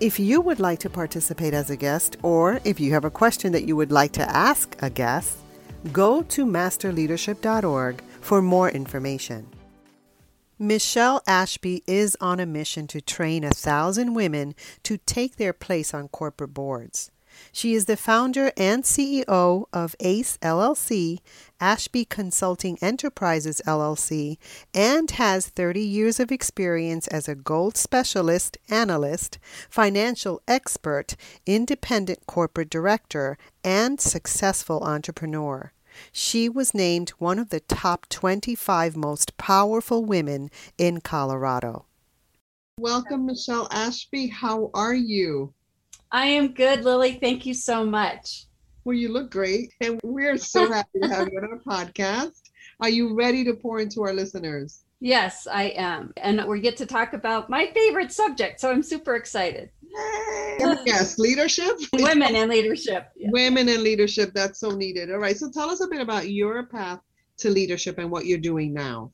If you would like to participate as a guest, or if you have a question that you would like to ask a guest, go to masterleadership.org for more information. Michelle Ashby is on a mission to train a thousand women to take their place on corporate boards. She is the founder and CEO of ACE LLC, Ashby Consulting Enterprises LLC, and has 30 years of experience as a gold specialist, analyst, financial expert, independent corporate director, and successful entrepreneur. She was named one of the top 25 most powerful women in Colorado. Welcome, Michelle Ashby. How are you? I am good, Lily. Thank you so much. Well, you look great. And we're so happy to have you on our podcast. Are you ready to pour into our listeners? Yes, I am. And we get to talk about my favorite subject. So I'm super excited. Yes, leadership. Women in leadership. Women in leadership. That's so needed. All right. So tell us a bit about your path to leadership and what you're doing now.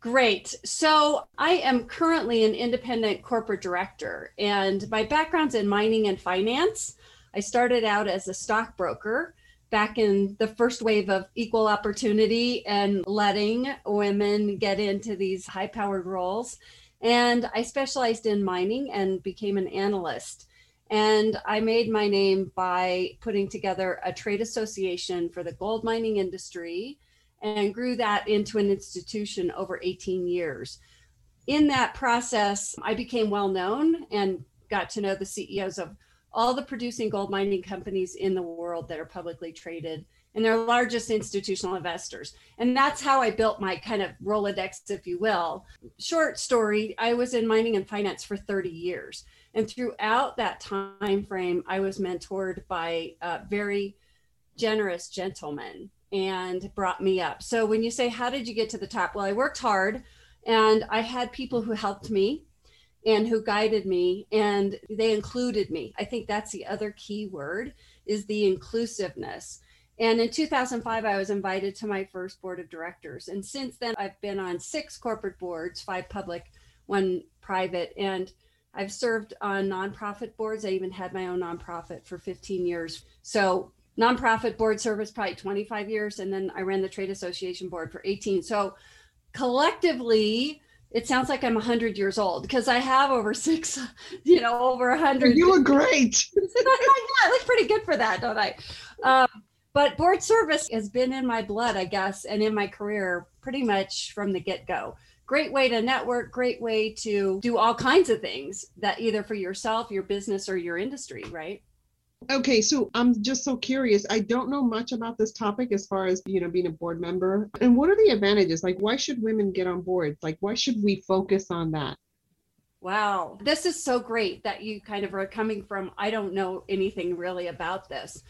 Great. So I am currently an independent corporate director, and my background's in mining and finance. I started out as a stockbroker back in the first wave of equal opportunity and letting women get into these high powered roles. And I specialized in mining and became an analyst. And I made my name by putting together a trade association for the gold mining industry and grew that into an institution over 18 years. In that process, I became well known and got to know the CEOs of all the producing gold mining companies in the world that are publicly traded and their largest institutional investors. And that's how I built my kind of Rolodex, if you will. Short story, I was in mining and finance for 30 years. And throughout that time frame, I was mentored by very generous gentlemen and brought me up. So when you say, How did you get to the top? Well, I worked hard and I had people who helped me and who guided me and they included me. I think that's the other key word is the inclusiveness. And in 2005, I was invited to my first board of directors. And since then, I've been on six corporate boards, five public, one private. And I've served on nonprofit boards. I even had my own nonprofit for 15 years. So nonprofit board service probably 25 years and then i ran the trade association board for 18 so collectively it sounds like i'm 100 years old because i have over six you know over 100 you look great. Yeah, i look pretty good for that don't i? Um, but board service has been in my blood i guess and in my career pretty much from the get-go. Great way to network great way to do all kinds of things that either for yourself your business or your industry right Okay, so I'm just so curious. I don't know much about this topic as far as, you know, being a board member. And what are the advantages? Like, why should women get on boards? Like, why should we focus on that? Wow, this is so great that you kind of are coming from, I don't know anything really about this.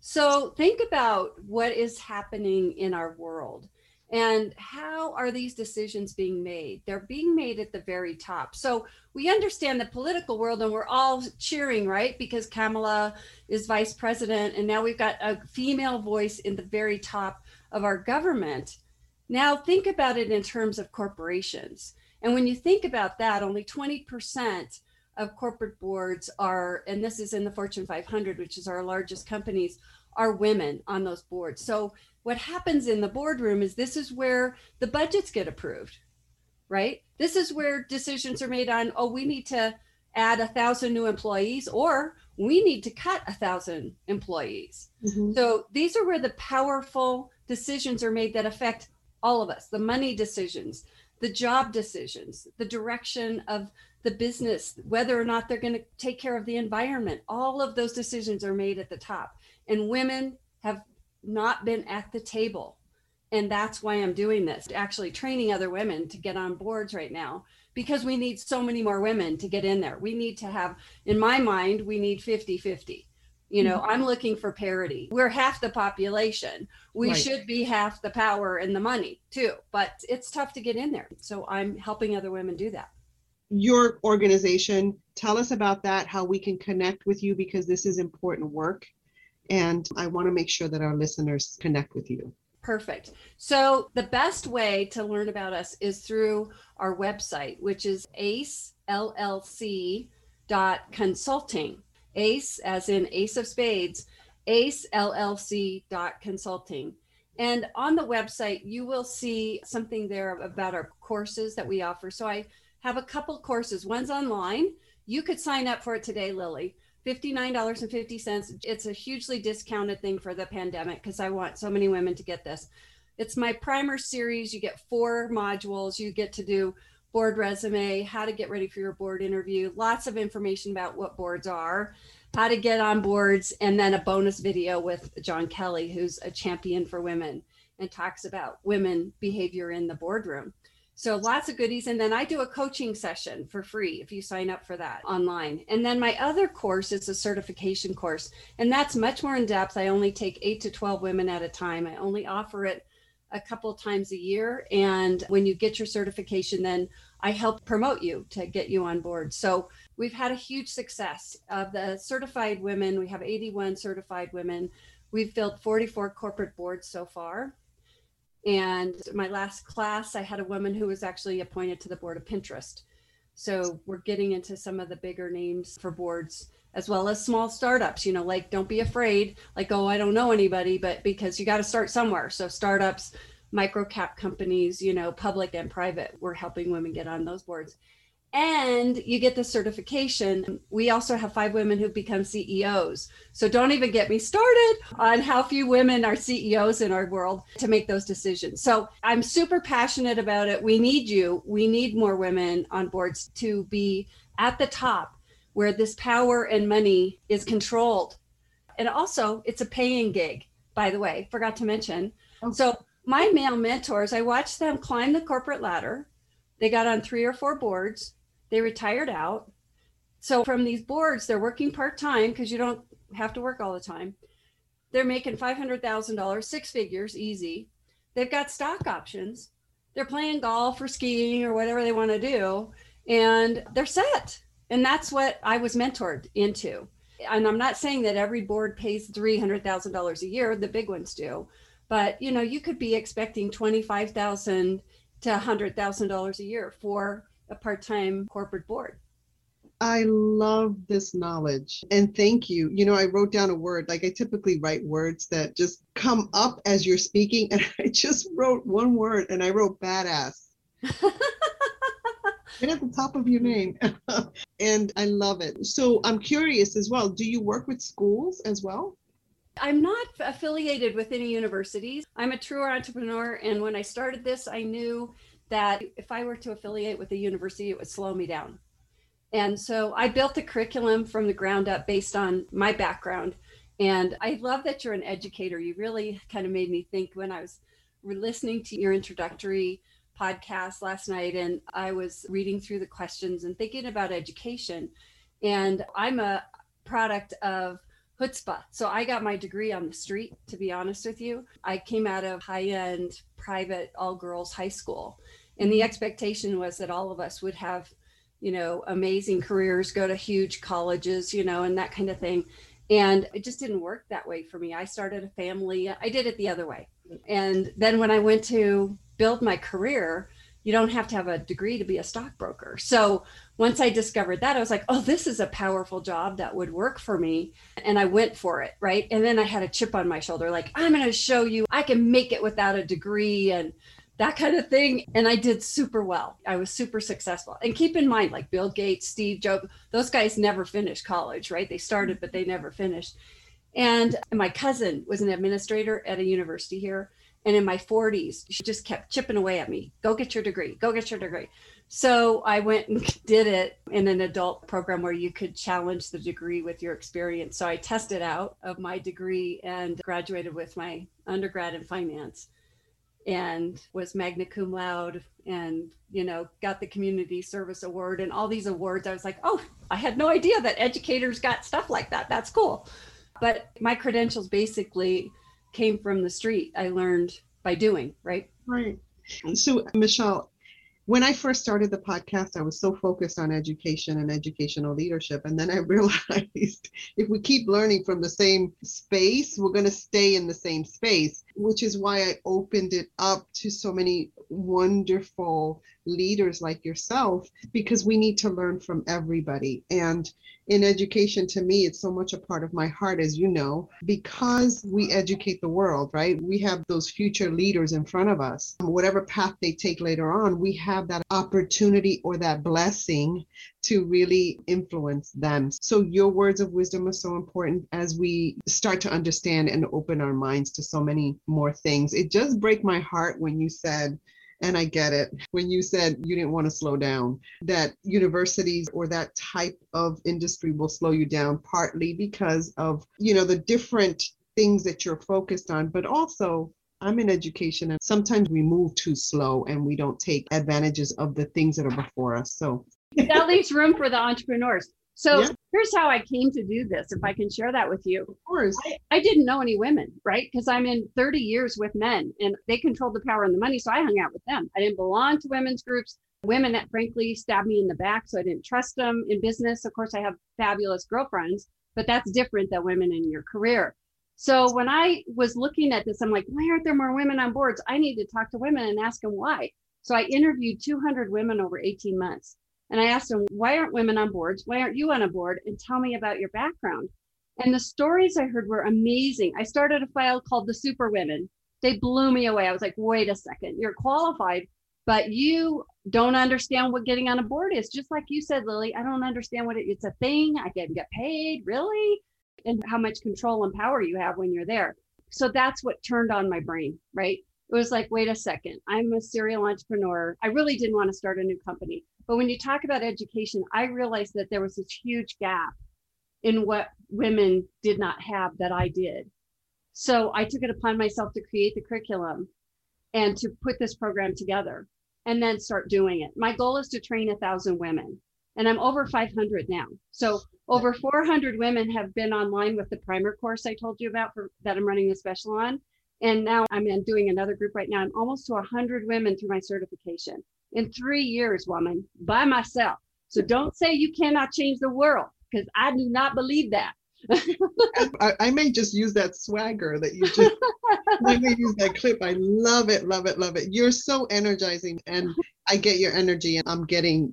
So, think about what is happening in our world. And how are these decisions being made? They're being made at the very top. So we understand the political world and we're all cheering, right? Because Kamala is vice president and now we've got a female voice in the very top of our government. Now think about it in terms of corporations. And when you think about that, only 20% of corporate boards are, and this is in the Fortune 500, which is our largest companies, are women on those boards. So what happens in the boardroom is this is where the budgets get approved, right? This is where decisions are made on, oh, we need to add a thousand new employees or we need to cut a thousand employees. Mm-hmm. So these are where the powerful decisions are made that affect all of us the money decisions, the job decisions, the direction of the business, whether or not they're going to take care of the environment. All of those decisions are made at the top. And women have not been at the table. And that's why I'm doing this, actually training other women to get on boards right now, because we need so many more women to get in there. We need to have, in my mind, we need 50 50. You know, mm-hmm. I'm looking for parity. We're half the population. We right. should be half the power and the money too, but it's tough to get in there. So I'm helping other women do that. Your organization, tell us about that, how we can connect with you because this is important work. And I want to make sure that our listeners connect with you. Perfect. So the best way to learn about us is through our website, which is acellc.consulting. ACE, as in Ace of Spades, acellc.consulting. And on the website, you will see something there about our courses that we offer. So I have a couple courses. One's online. You could sign up for it today, Lily. $59.50. It's a hugely discounted thing for the pandemic because I want so many women to get this. It's my primer series. You get four modules. You get to do board resume, how to get ready for your board interview, lots of information about what boards are, how to get on boards, and then a bonus video with John Kelly, who's a champion for women and talks about women behavior in the boardroom. So lots of goodies. And then I do a coaching session for free if you sign up for that online. And then my other course is a certification course, and that's much more in depth. I only take eight to 12 women at a time. I only offer it a couple times a year. And when you get your certification, then I help promote you to get you on board. So we've had a huge success of the certified women. We have 81 certified women. We've filled 44 corporate boards so far. And my last class, I had a woman who was actually appointed to the board of Pinterest. So we're getting into some of the bigger names for boards as well as small startups. You know, like don't be afraid, like, oh, I don't know anybody, but because you got to start somewhere. So startups, micro cap companies, you know, public and private, we're helping women get on those boards and you get the certification. We also have five women who've become CEOs. So don't even get me started on how few women are CEOs in our world to make those decisions. So I'm super passionate about it. We need you. We need more women on boards to be at the top where this power and money is controlled. And also, it's a paying gig, by the way, forgot to mention. Oh. So my male mentors, I watched them climb the corporate ladder. They got on three or four boards they retired out. So from these boards, they're working part time because you don't have to work all the time. They're making $500,000, six figures, easy. They've got stock options. They're playing golf or skiing or whatever they want to do, and they're set. And that's what I was mentored into. And I'm not saying that every board pays $300,000 a year, the big ones do. But, you know, you could be expecting 25,000 to $100,000 a year for a part-time corporate board. I love this knowledge and thank you. You know, I wrote down a word, like I typically write words that just come up as you're speaking, and I just wrote one word and I wrote badass. right at the top of your name. and I love it. So I'm curious as well do you work with schools as well? I'm not affiliated with any universities. I'm a true entrepreneur. And when I started this, I knew that if I were to affiliate with a university, it would slow me down. And so I built the curriculum from the ground up based on my background. And I love that you're an educator. You really kind of made me think when I was listening to your introductory podcast last night and I was reading through the questions and thinking about education. And I'm a product of chutzpah. So I got my degree on the street, to be honest with you. I came out of high end private all girls high school. And the expectation was that all of us would have, you know, amazing careers, go to huge colleges, you know, and that kind of thing. And it just didn't work that way for me. I started a family, I did it the other way. And then when I went to build my career, you don't have to have a degree to be a stockbroker. So once I discovered that, I was like, oh, this is a powerful job that would work for me. And I went for it. Right. And then I had a chip on my shoulder, like, I'm going to show you I can make it without a degree and that kind of thing. And I did super well. I was super successful. And keep in mind, like Bill Gates, Steve Jobs, those guys never finished college, right? They started, but they never finished. And my cousin was an administrator at a university here And in my 40s, she just kept chipping away at me. Go get your degree. Go get your degree. So I went and did it in an adult program where you could challenge the degree with your experience. So I tested out of my degree and graduated with my undergrad in finance and was magna cum laude and you know got the community service award and all these awards i was like oh i had no idea that educators got stuff like that that's cool but my credentials basically came from the street i learned by doing right? Right. So michelle when I first started the podcast, I was so focused on education and educational leadership. And then I realized if we keep learning from the same space, we're going to stay in the same space, which is why I opened it up to so many wonderful leaders like yourself, because we need to learn from everybody. And in education to me it's so much a part of my heart as you know because we educate the world right we have those future leaders in front of us whatever path they take later on we have that opportunity or that blessing to really influence them. So your words of wisdom are so important as we start to understand and open our minds to so many more things. It just break my heart when you said and I get it when you said you didn't want to slow down, that universities or that type of industry will slow you down partly because of, you know, the different things that you're focused on, but also I'm in education and sometimes we move too slow and we don't take advantages of the things that are before us. So that leaves room for the entrepreneurs. So yeah. here's how I came to do this, if I can share that with you. Of course. I, I didn't know any women, right? Because I'm in 30 years with men and they controlled the power and the money. So I hung out with them. I didn't belong to women's groups. Women that frankly stabbed me in the back. So I didn't trust them in business. Of course, I have fabulous girlfriends, but that's different than women in your career. So when I was looking at this, I'm like, why aren't there more women on boards? I need to talk to women and ask them why. So I interviewed 200 women over 18 months. And I asked them, why aren't women on boards? Why aren't you on a board? And tell me about your background. And the stories I heard were amazing. I started a file called The Super Women. They blew me away. I was like, wait a second, you're qualified, but you don't understand what getting on a board is. Just like you said, Lily, I don't understand what it, it's a thing. I can get paid, really? And how much control and power you have when you're there. So that's what turned on my brain, right? It was like, wait a second, I'm a serial entrepreneur. I really didn't want to start a new company. But when you talk about education, I realized that there was this huge gap in what women did not have that I did. So I took it upon myself to create the curriculum and to put this program together and then start doing it. My goal is to train a thousand women and I'm over 500 now. So over 400 women have been online with the primer course I told you about for, that I'm running a special on. And now I'm doing another group right now. I'm almost to 100 women through my certification in three years, woman, by myself. So don't say you cannot change the world because I do not believe that. I, I, may just use that swagger that you just I may use that clip. I love it, love it, love it. You're so energizing and I get your energy and I'm getting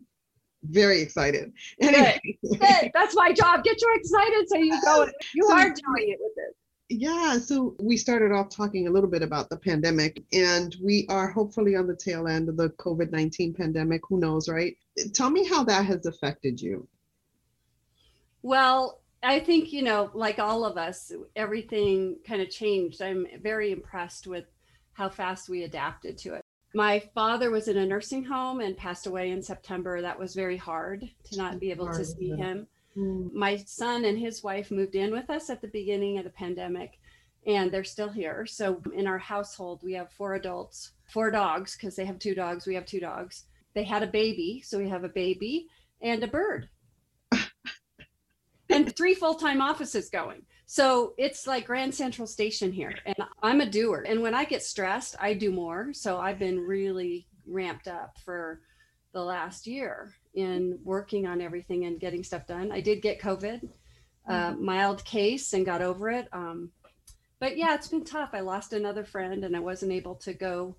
very excited. Anyway. Good. Good. That's my job. Get you excited so you go. You so, are doing it with it. Yeah, so we started off talking a little bit about the pandemic, and we are hopefully on the tail end of the COVID 19 pandemic. Who knows, right? Tell me how that has affected you. Well, I think, you know, like all of us, everything kind of changed. I'm very impressed with how fast we adapted to it. My father was in a nursing home and passed away in September. That was very hard to not be able to see him. Mm. My son and his wife moved in with us at the beginning of the pandemic, and they're still here. So in our household, we have four adults, four dogs, because they have two dogs. We have two dogs. They had a baby, so we have a baby and a bird. and three full-time offices going. So it's like Grand Central Station here. And I'm a doer. And when I get stressed, I do more. So I've been really ramped up for the last year in working on everything and getting stuff done. I did get COVID, uh, mm-hmm. mild case, and got over it. Um, but yeah, it's been tough. I lost another friend, and I wasn't able to go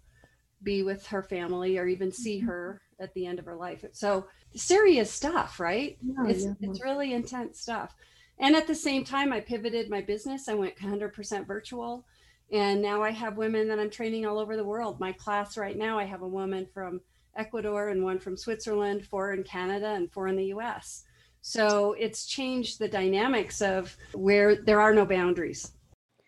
be with her family or even see mm-hmm. her at the end of her life. So serious stuff, right? Yeah, it's yeah. it's really intense stuff. And at the same time, I pivoted my business. I went 100% virtual. And now I have women that I'm training all over the world. My class right now, I have a woman from Ecuador and one from Switzerland, four in Canada, and four in the US. So it's changed the dynamics of where there are no boundaries.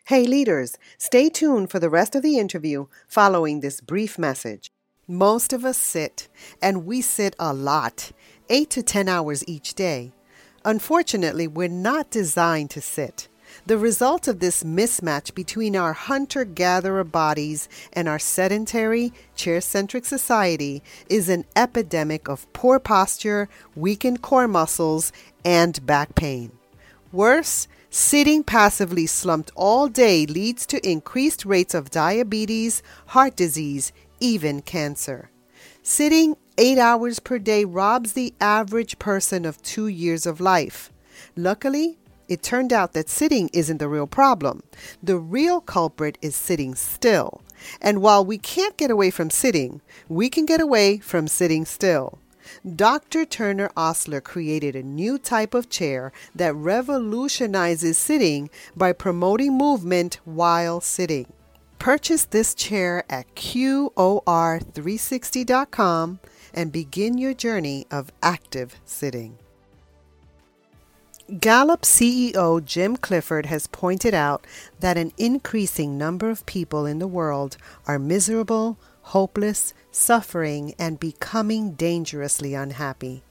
Hey, leaders, stay tuned for the rest of the interview following this brief message. Most of us sit, and we sit a lot, 8 to 10 hours each day. Unfortunately, we're not designed to sit. The result of this mismatch between our hunter gatherer bodies and our sedentary, chair centric society is an epidemic of poor posture, weakened core muscles, and back pain. Worse, sitting passively slumped all day leads to increased rates of diabetes, heart disease, even cancer. Sitting eight hours per day robs the average person of two years of life. Luckily, it turned out that sitting isn't the real problem. The real culprit is sitting still. And while we can't get away from sitting, we can get away from sitting still. Dr. Turner Osler created a new type of chair that revolutionizes sitting by promoting movement while sitting. Purchase this chair at QOR360.com and begin your journey of active sitting. Gallup CEO Jim Clifton has pointed out that an increasing number of people in the world are miserable, hopeless, suffering, and becoming dangerously unhappy.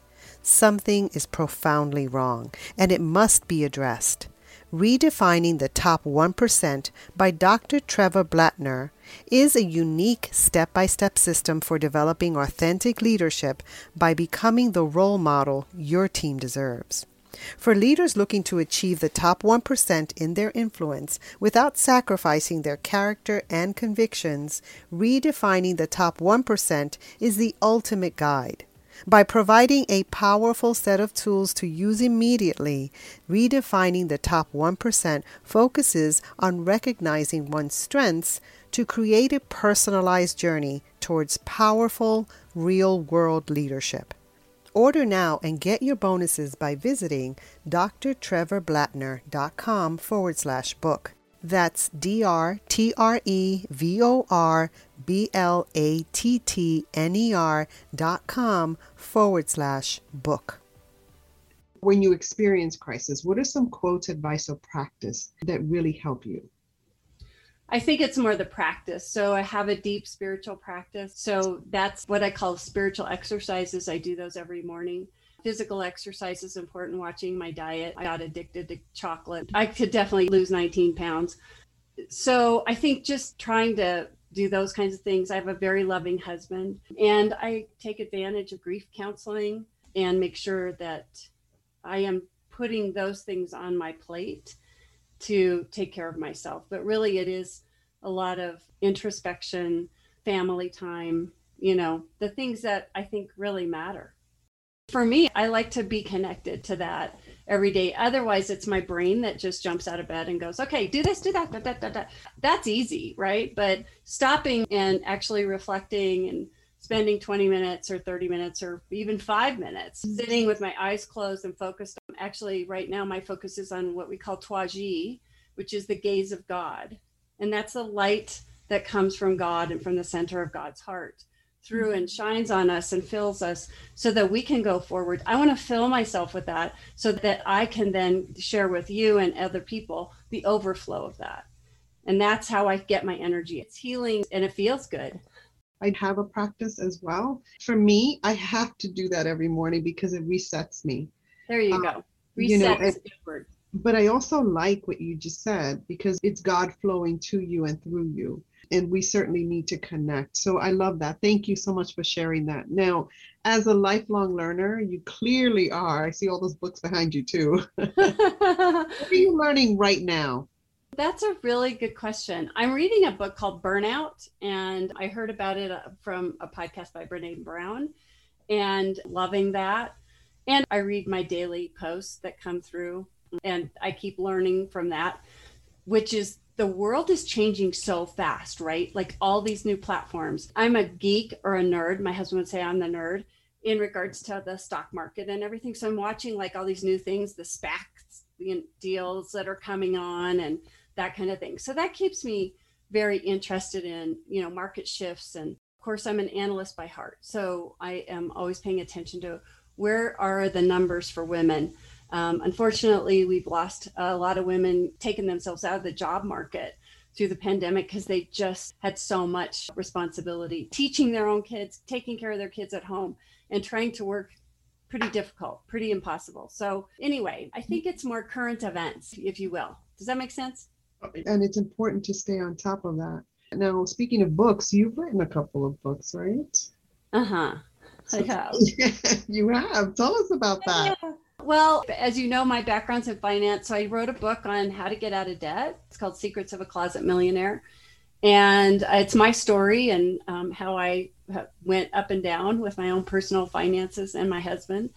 Something is profoundly wrong, and it must be addressed. Redefining the Top 1% by Dr. Trevor Blattner is a unique step by step system for developing authentic leadership by becoming the role model your team deserves. For leaders looking to achieve the top 1% in their influence without sacrificing their character and convictions, redefining the top 1% is the ultimate guide. By providing a powerful set of tools to use immediately, redefining the top 1% focuses on recognizing one's strengths to create a personalized journey towards powerful, real world leadership. Order now and get your bonuses by visiting drtrevorblattner.com forward slash book. That's D R T R E V O R B L A T T N E R dot com forward slash book. When you experience crisis, what are some quotes, advice, or practice that really help you? I think it's more the practice. So I have a deep spiritual practice. So that's what I call spiritual exercises. I do those every morning. Physical exercise is important, watching my diet. I got addicted to chocolate. I could definitely lose 19 pounds. So I think just trying to do those kinds of things. I have a very loving husband and I take advantage of grief counseling and make sure that I am putting those things on my plate to take care of myself. But really, it is a lot of introspection, family time, you know, the things that I think really matter. For me, I like to be connected to that every day. Otherwise, it's my brain that just jumps out of bed and goes, okay, do this, do that, da, da, da, da. That's easy, right? But stopping and actually reflecting and spending 20 minutes or 30 minutes or even five minutes sitting with my eyes closed and focused. Actually, right now, my focus is on what we call Twaji, which is the gaze of God. And that's the light that comes from God and from the center of God's heart through and shines on us and fills us so that we can go forward. I want to fill myself with that so that I can then share with you and other people the overflow of that. And that's how I get my energy. It's healing and it feels good. I have a practice as well. For me, I have to do that every morning because it resets me. There you go. Um, Reset you know. But I also like what you just said because it's God flowing to you and through you. And we certainly need to connect. So I love that. Thank you so much for sharing that. Now, as a lifelong learner, you clearly are. I see all those books behind you too. what are you learning right now? That's a really good question. I'm reading a book called Burnout, and I heard about it uh, from a podcast by Brene Brown and loving that. And I read my daily posts that come through, and I keep learning from that, which is the world is changing so fast, right? Like all these new platforms. I'm a geek or a nerd. My husband would say I'm the nerd in regards to the stock market and everything. So I'm watching like all these new things, the SPACs the deals that are coming on, and that kind of thing. So that keeps me very interested in, you know, market shifts. And of course, I'm an analyst by heart. So I am always paying attention to where are the numbers for women Um, unfortunately, we've lost a lot of women taking themselves out of the job market through the pandemic because they just had so much responsibility teaching their own kids, taking care of their kids at home, and trying to work pretty difficult, pretty impossible. So, anyway, I think it's more current events, if you will. Does that make sense? And it's important to stay on top of that. Now, speaking of books, you've written a couple of books, right? Uh huh. I have. you have. Tell us about that. Yeah. Well, as you know, my background's in finance. So I wrote a book on how to get out of debt. It's called Secrets of a Closet Millionaire. And it's my story and um, how I went up and down with my own personal finances and my husband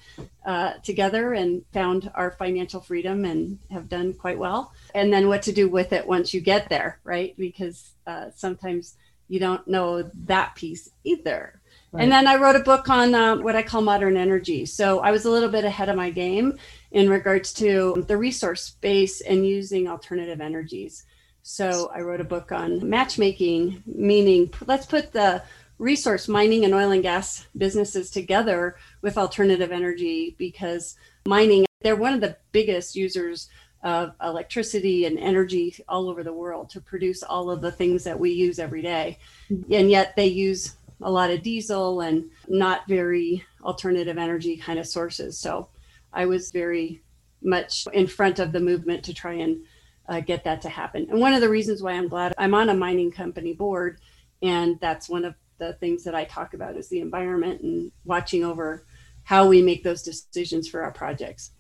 uh, together and found our financial freedom and have done quite well. And then what to do with it once you get there, right? Because uh, sometimes you don't know that piece either. Right. And then I wrote a book on uh, what I call modern energy. So I was a little bit ahead of my game in regards to the resource space and using alternative energies. So I wrote a book on matchmaking, meaning let's put the resource mining and oil and gas businesses together with alternative energy because mining, they're one of the biggest users of electricity and energy all over the world to produce all of the things that we use every day. Mm-hmm. And yet they use a lot of diesel and not very alternative energy kind of sources. So I was very much in front of the movement to try and uh, get that to happen. And one of the reasons why I'm glad I'm on a mining company board, and that's one of the things that I talk about is the environment and watching over how we make those decisions for our projects.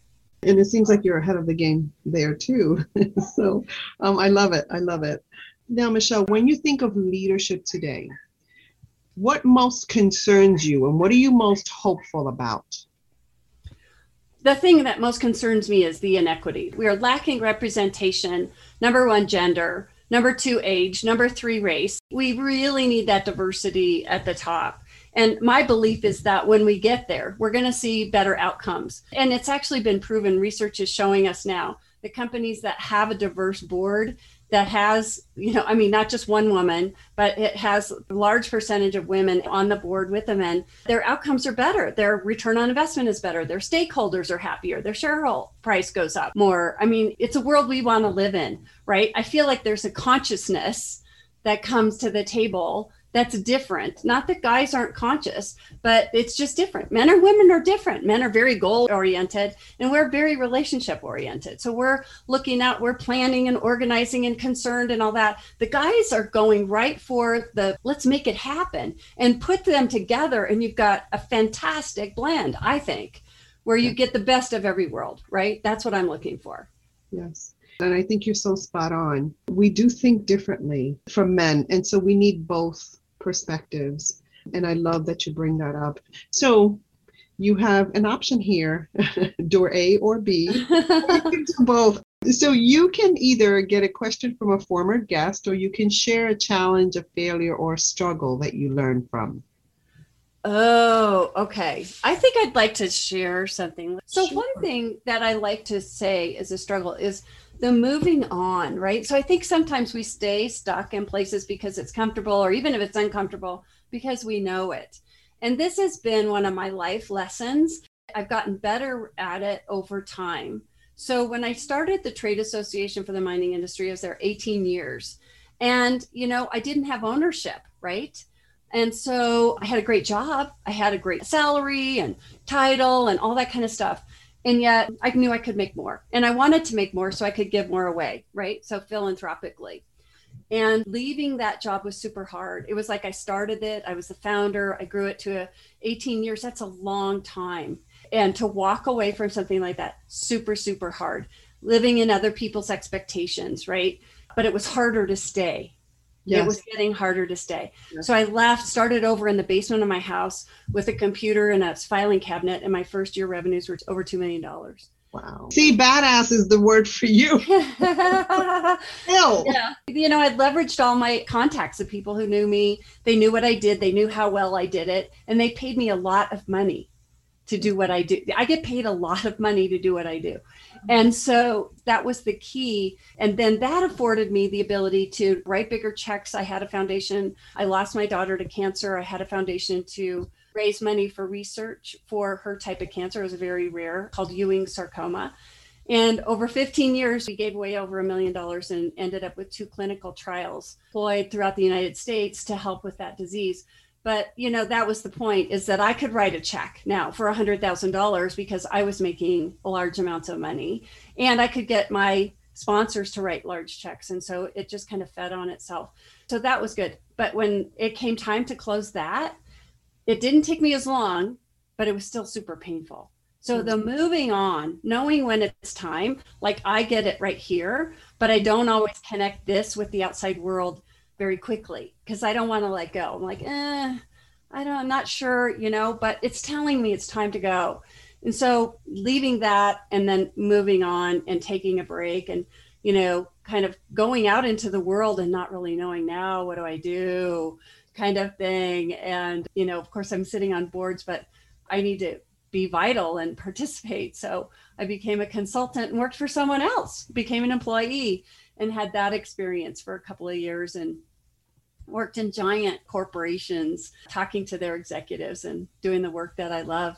And it seems like you're ahead of the game there too. so um, I love it. I love it. Now, Michelle, when you think of leadership today, what most concerns you and what are you most hopeful about? The thing that most concerns me is the inequity. We are lacking representation, number one, gender, number two, age, number three, race. We really need that diversity at the top. And my belief is that when we get there, we're going to see better outcomes. And it's actually been proven, research is showing us now the companies that have a diverse board that has, you know, I mean, not just one woman, but it has a large percentage of women on the board with the men, their outcomes are better. Their return on investment is better. Their stakeholders are happier. Their shareholder price goes up more. I mean, it's a world we want to live in, right? I feel like there's a consciousness that comes to the table that's different. Not that guys aren't conscious, but it's just different. Men and women are different. Men are very goal oriented and we're very relationship oriented. So we're looking out, we're planning and organizing and concerned and all that. The guys are going right for the let's make it happen and put them together. And you've got a fantastic blend, I think, where you get the best of every world, right? That's what I'm looking for. Yes. And I think you're so spot on. We do think differently from men. And so we need both perspectives. And I love that you bring that up. So you have an option here door A or B. do both. So you can either get a question from a former guest or you can share a challenge, a failure, or a struggle that you learned from. Oh, okay. I think I'd like to share something. So, sure. one thing that I like to say is a struggle is the moving on, right? So I think sometimes we stay stuck in places because it's comfortable, or even if it's uncomfortable, because we know it. And this has been one of my life lessons. I've gotten better at it over time. So when I started the Trade Association for the Mining Industry, I was there 18 years. And, you know, I didn't have ownership, right? And so I had a great job. I had a great salary and title and all that kind of stuff and yet I knew I could make more and I wanted to make more so I could give more away, right? So philanthropically. And leaving that job was super hard. It was like I started it, I was the founder, I grew it to 18 years. That's a long time. And to walk away from something like that, super, super hard. Living in other people's expectations, right? But it was harder to stay Yes. It was getting harder to stay. Yes. So I left, started over in the basement of my house with a computer and a filing cabinet, and my first year revenues were over $2 million. Wow. See, badass is the word for you. Hell. yeah. You know, I'd leveraged all my contacts of people who knew me. They knew what I did, they knew how well I did it, and they paid me a lot of money to do what I do. I get paid a lot of money to do what I do. And so that was the key. And then that afforded me the ability to write bigger checks. I had a foundation. I lost my daughter to cancer. I had a foundation to raise money for research for her type of cancer. It was very rare, called Ewing sarcoma. And over 15 years, we gave away over a million dollars and ended up with two clinical trials deployed throughout the United States to help with that disease. But you know that was the point is that I could write a check now for a hundred thousand dollars because I was making large amounts of money, and I could get my sponsors to write large checks, and so it just kind of fed on itself. So that was good. But when it came time to close that, it didn't take me as long, but it was still super painful so the mm-hmm. moving on, knowing when it's time, like I get it right here, but I don't always connect this with the outside world very quickly because I don't want to let go. I'm like, eh, I don't, I'm not sure, you know, but it's telling me it's time to go. And so leaving that and then moving on and taking a break and, you know, kind of going out into the world and not really knowing now, what do I do kind of thing. And, you know, of course, I'm sitting on boards, but I need to be vital and participate. So I became a consultant and worked for someone else, became an employee, and had that experience for a couple of years and worked in giant corporations, talking to their executives and doing the work that I love.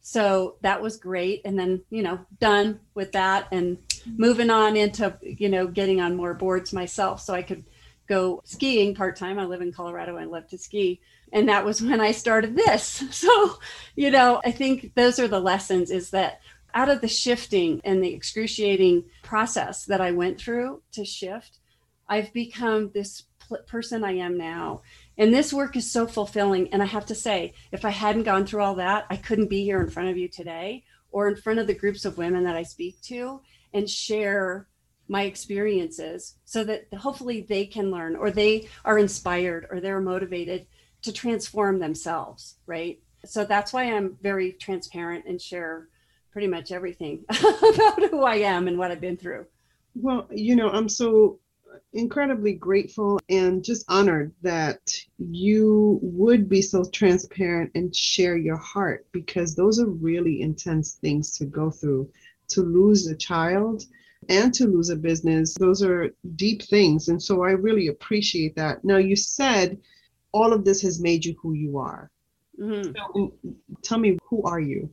So that was great. And then, you know, done with that and moving on into, you know, getting on more boards myself so I could go skiing part time. I live in Colorado. I love to ski. And that was when I started this. So, you know, I think those are the lessons is that out of the shifting and the excruciating process that I went through to shift, I've become this person I am now. And this work is so fulfilling. And I have to say, if I hadn't gone through all that, I couldn't be here in front of you today or in front of the groups of women that I speak to and share my experiences so that hopefully they can learn or they are inspired or they're motivated to transform themselves right so that's why i'm very transparent and share pretty much everything about who i am and what i've been through well you know i'm so incredibly grateful and just honored that you would be so transparent and share your heart because those are really intense things to go through to lose a child and to lose a business. Those are deep things. And so I really appreciate that. Now, you said all of this has made you who you are. Mm-hmm. So tell me, who are you?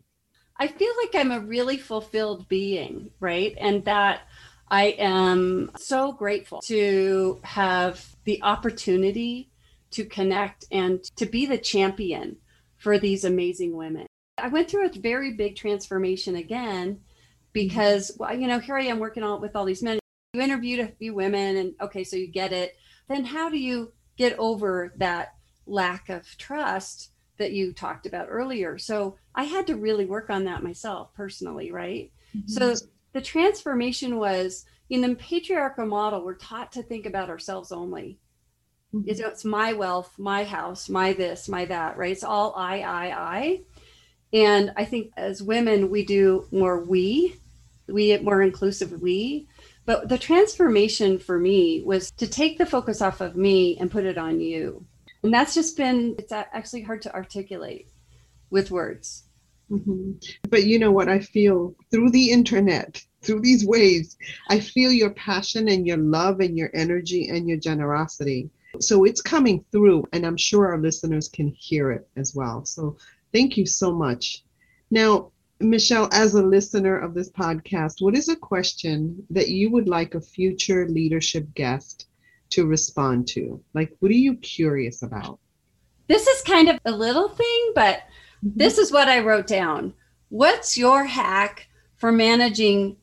I feel like I'm a really fulfilled being, right? And that I am so grateful to have the opportunity to connect and to be the champion for these amazing women. I went through a very big transformation again because well, you know here i am working on with all these men you interviewed a few women and okay so you get it then how do you get over that lack of trust that you talked about earlier. So i had to really work on that myself personally right? Mm-hmm. so the transformation was in the patriarchal model we're taught to think about ourselves only. Mm-hmm. it's, it's my wealth my house my this my that right? It's all i i i. And i think as women we do more we. We more inclusive we. But the transformation for me was to take the focus off of me and put it on you and that's just been it's actually hard to articulate with words. Mm-hmm. but you know what i feel? Through the internet through these ways i feel your passion and your love and your energy and your generosity. So it's coming through and i'm sure our listeners can hear it as well. So thank you so much. Now Michelle, as a listener of this podcast, what is a question that you would like a future leadership guest to respond to? Like, what are you curious about? This is kind of a little thing, but mm-hmm. this is what I wrote down. What's your hack for managing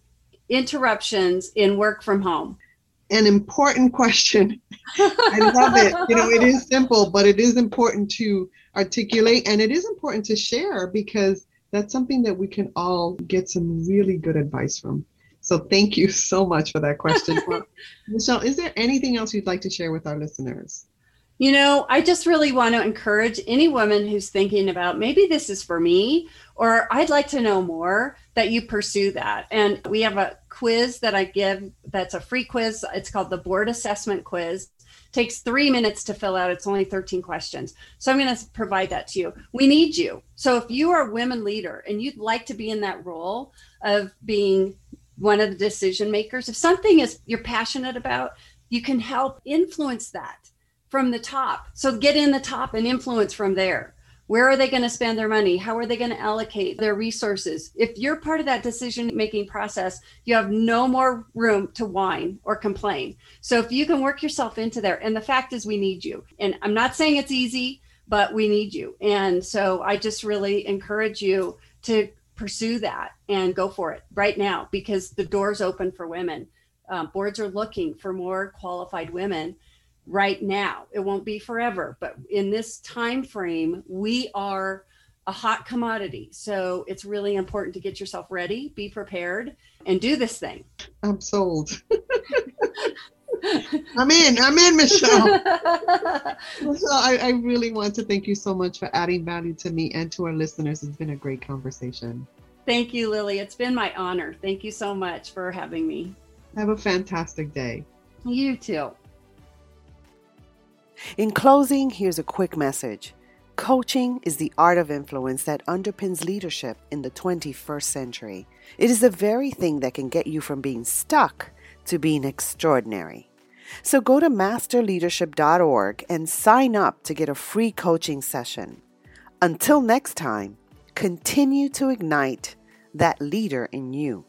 interruptions in work from home? An important question. I love it. You know, it is simple, but it is important to articulate and it is important to share because that's something that we can all get some really good advice from. So thank you so much for that question. Michelle, is there anything else you'd like to share with our listeners? You know, I just really want to encourage any woman who's thinking about maybe this is for me, or I'd like to know more, that you pursue that. And we have a quiz that I give that's a free quiz. It's called the Board Assessment Quiz takes three minutes to fill out. It's only 13 questions. So I'm going to provide that to you. We need you. So if you are a women leader and you'd like to be in that role of being one of the decision makers, if something is you're passionate about, you can help influence that from the top. So get in the top and influence from there. Where are they going to spend their money? How are they going to allocate their resources? If you're part of that decision making process, you have no more room to whine or complain. So if you can work yourself into there, and the fact is, we need you. And I'm not saying it's easy, but we need you. And so I just really encourage you to pursue that and go for it right now because the door's open for women. Um, boards are looking for more qualified women right now. It won't be forever, but in this time frame, we are a hot commodity. So it's really important to get yourself ready, be prepared, and do this thing. I'm sold. I'm in. I'm in, Michelle. I, I really want to thank you so much for adding value to me and to our listeners. It's been a great conversation. Thank you, Lily. It's been my honor. Thank you so much for having me. Have a fantastic day. You too. In closing, here's a quick message. Coaching is the art of influence that underpins leadership in the 21st century. It is the very thing that can get you from being stuck to being extraordinary. So go to masterleadership.org and sign up to get a free coaching session. Until next time, continue to ignite that leader in you.